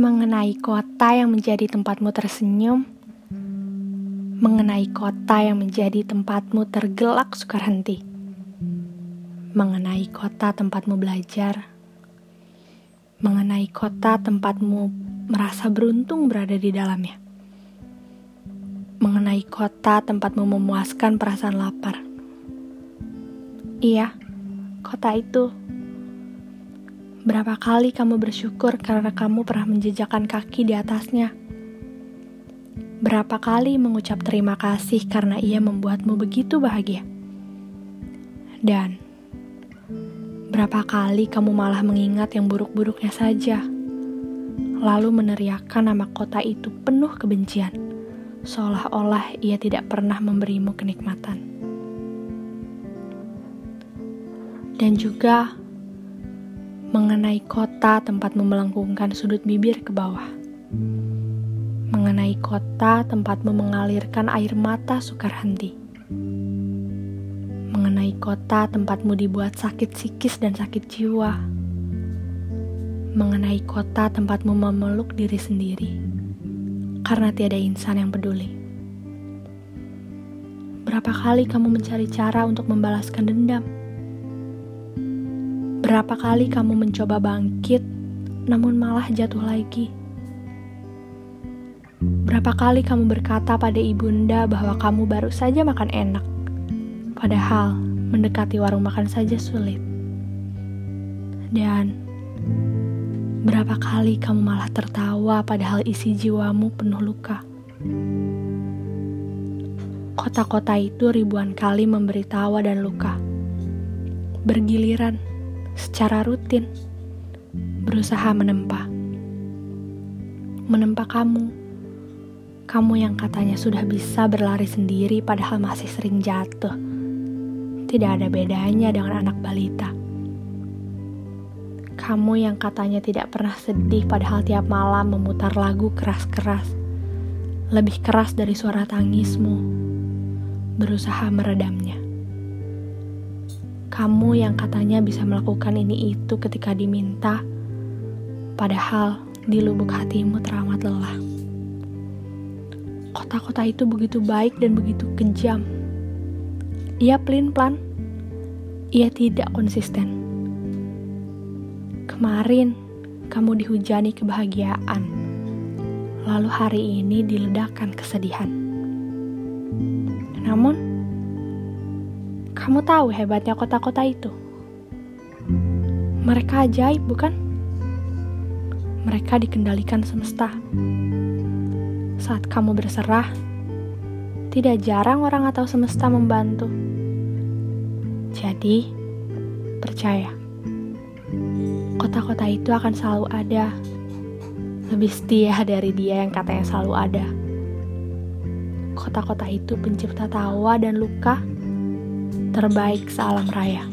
mengenai kota yang menjadi tempatmu tersenyum, mengenai kota yang menjadi tempatmu tergelak sukar henti, mengenai kota tempatmu belajar, mengenai kota tempatmu merasa beruntung berada di dalamnya, mengenai kota tempatmu memuaskan perasaan lapar. Iya, kota itu Berapa kali kamu bersyukur karena kamu pernah menjejakkan kaki di atasnya? Berapa kali mengucap terima kasih karena ia membuatmu begitu bahagia? Dan berapa kali kamu malah mengingat yang buruk-buruknya saja, lalu meneriakkan nama kota itu penuh kebencian, seolah-olah ia tidak pernah memberimu kenikmatan. Dan juga mengenai kota tempatmu melengkungkan sudut bibir ke bawah, mengenai kota tempatmu mengalirkan air mata sukar henti, mengenai kota tempatmu dibuat sakit psikis dan sakit jiwa, mengenai kota tempatmu memeluk diri sendiri karena tiada insan yang peduli. Berapa kali kamu mencari cara untuk membalaskan dendam? Berapa kali kamu mencoba bangkit, namun malah jatuh lagi? Berapa kali kamu berkata pada ibunda bahwa kamu baru saja makan enak, padahal mendekati warung makan saja sulit? Dan berapa kali kamu malah tertawa padahal isi jiwamu penuh luka? Kota-kota itu ribuan kali memberi tawa dan luka. Bergiliran secara rutin berusaha menempa. Menempa kamu. Kamu yang katanya sudah bisa berlari sendiri padahal masih sering jatuh. Tidak ada bedanya dengan anak balita. Kamu yang katanya tidak pernah sedih padahal tiap malam memutar lagu keras-keras. Lebih keras dari suara tangismu. Berusaha meredamnya. Kamu yang katanya bisa melakukan ini itu ketika diminta, padahal di lubuk hatimu teramat lelah. Kota-kota itu begitu baik dan begitu kejam. Ia pelin-pelan, ia tidak konsisten. Kemarin kamu dihujani kebahagiaan, lalu hari ini diledakkan kesedihan. Namun, kamu tahu hebatnya kota-kota itu? Mereka ajaib, bukan? Mereka dikendalikan semesta. Saat kamu berserah, tidak jarang orang atau semesta membantu. Jadi, percaya, kota-kota itu akan selalu ada, lebih setia dari dia yang katanya selalu ada. Kota-kota itu pencipta tawa dan luka terbaik sealam raya.